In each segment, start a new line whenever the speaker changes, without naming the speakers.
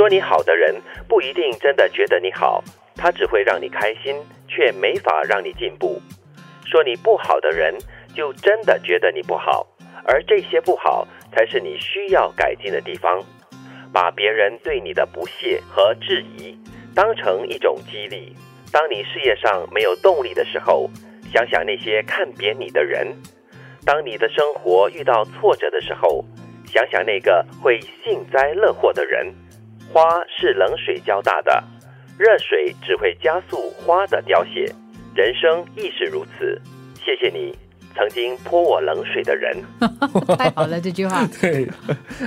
说你好的人不一定真的觉得你好，他只会让你开心，却没法让你进步。说你不好的人就真的觉得你不好，而这些不好才是你需要改进的地方。把别人对你的不屑和质疑当成一种激励。当你事业上没有动力的时候，想想那些看扁你的人；当你的生活遇到挫折的时候，想想那个会幸灾乐祸的人。花是冷水浇大的，热水只会加速花的凋谢。人生亦是如此。谢谢你。曾经泼我冷水的人，
太好了这句话。
对，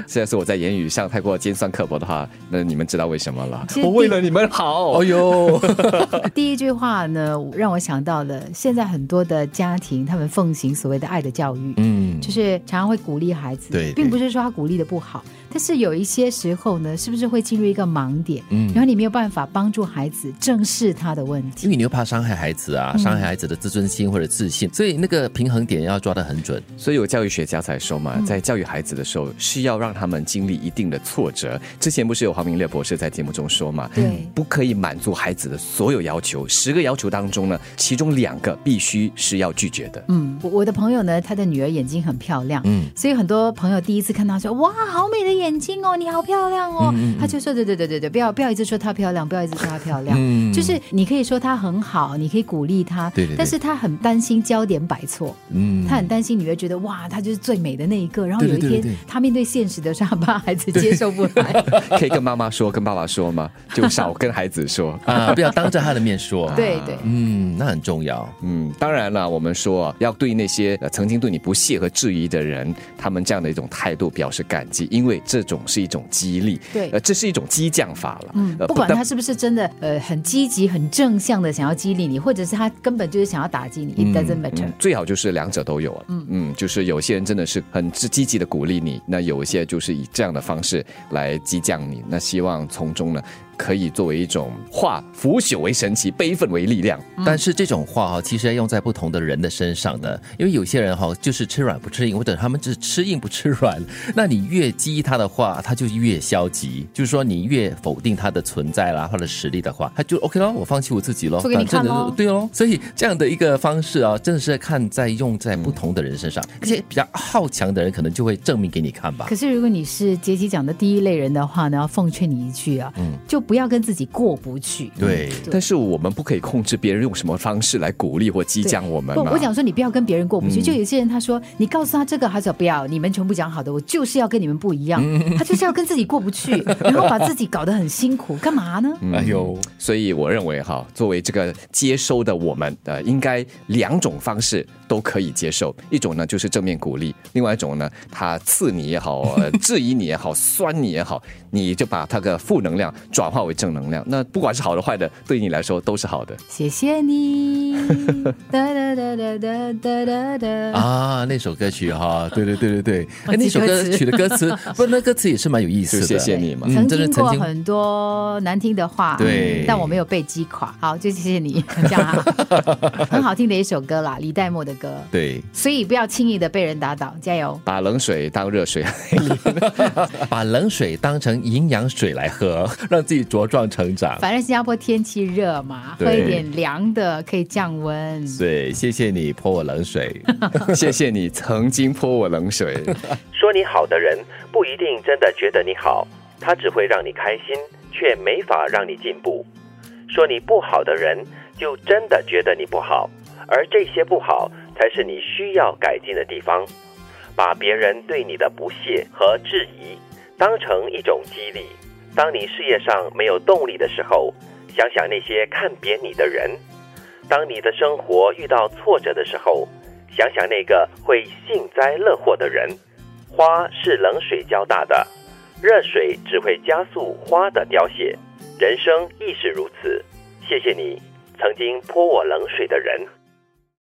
现在是我在言语上太过尖酸刻薄的话，那你们知道为什么了？我为了你们好。
哎呦，
第一句话呢，让我想到了现在很多的家庭，他们奉行所谓的爱的教育，
嗯，
就是常常会鼓励孩子，
对对
并不是说他鼓励的不好，但是有一些时候呢，是不是会进入一个盲点，
嗯
然后你没有办法帮助孩子正视他的问题因。
为你又怕伤害孩子啊，伤害孩子的自尊心或者自信，所以那个平衡点要抓得很准。
所以有教育学家才说嘛，在教育孩子的时候，是要让他们经历一定的挫折。之前不是有黄明烈博士在节目中说嘛，
对
不可以满足孩子的所有要求，十个要求当中呢，其中两个必须是要拒绝的。
嗯，我我的朋友呢，他的女儿眼睛很漂亮，
嗯
所以很多朋友第一次看到说，哇，好美的眼睛哦，你好漂亮哦，
嗯
他就说，对对对对对，不要不要一直说她漂亮，不要一直说她漂亮，
嗯
就是你可以说她很好，你可以鼓励她，
对对对
但是她很担心焦点摆错，
嗯
她很担心你会觉得哇，她就是最美的那一个，然后有一天
对对对对
他面对现实的时候，他怕孩子接受不来，
可以跟妈妈说，跟爸爸说吗？就少跟孩子说。
啊，不要当着他的面说。
对对。
嗯，那很重要。
嗯，当然了，我们说啊要对那些、呃、曾经对你不屑和质疑的人，他们这样的一种态度表示感激，因为这种是一种激励，
对
呃，这是一种激将法了，
嗯，
呃
不管他是不是真的呃很积极、很正向的想要激励你，或者是他根本就是想要打击你、t doesn't matter。
嗯最好就是两者都有啊。嗯就是有些人真的是很积极的鼓励你，那有一些就是以这样的方式来激将你。那希望从中呢，可以作为一种化腐朽为神奇，悲愤为力量。
但是这种话哈，其实要用在不同的人的身上的，因为有些人哈就是吃软不吃硬，或者他们只吃硬不吃软。那你越激他的话，他就越消极，就是说你越否定他的存在啦他的实力的话，他就 OK 咯，我放弃我自己喽，
做给你看
反正
咯
对哦。所以这样的一个方式啊，真的是看在用在不同的人身上，而且比较好强的人可能就会证明给你看吧
可。是如果你是杰西讲的第一类人的话呢，要奉劝你一句啊，
嗯
就不要跟自己过不去。
对，
但是我们不可以控制别人用什么方式来鼓励或激将我们
不，我讲说你不要跟别人过不去。
嗯
就有些人他说，你告诉他这个，他说不要，你们全部讲好的，我就是要跟你们不一样。
嗯
他就是要跟自己过不去，然后把自己搞得很辛苦，干嘛呢？
哎呦，
所以我认为哈，作为这个接收的我们，呃，应该两种方式都可以接受。一种呢就是正面鼓励，另外一种呢，他刺你也好，呃、质疑你也好，酸你也好，你就把他的负能量转化为正能量。那不管是好的坏的，对你来说都是好的。
谢谢你。哒 哒哒哒哒哒哒哒。
啊，那首歌曲哈，对对对对对，哎，那首歌曲的歌词，不，那歌词也是蛮有意思的。
谢谢你嘛。
嗯
曾
真的曾经
经过很多难听的话，
对
但我没有被击垮。好，就谢谢你，这样啊，很好听的一首歌啦，李代沫的歌。
对，
所以不要轻易的被人打倒，加油！
把冷水当热水，
把冷水当成营养水来喝，让自己茁壮成长。
反正新加坡天气热嘛，喝一点凉的可以降温。
对，谢谢你泼我冷水。
谢谢你曾经泼我冷水。
说你好的人不一定真的觉得你好，他只会让你开心，却没法让你进步。说你不好的人就真的觉得你不好，而这些不好才是你需要改进的地方。把别人对你的不屑和质疑当成一种激励。当你事业上没有动力的时候，想想那些看扁你的人；当你的生活遇到挫折的时候，想想那个会幸灾乐祸的人。花是冷水浇大的，热水只会加速花的凋谢。人生亦是如此。谢谢你曾经泼我冷水的人。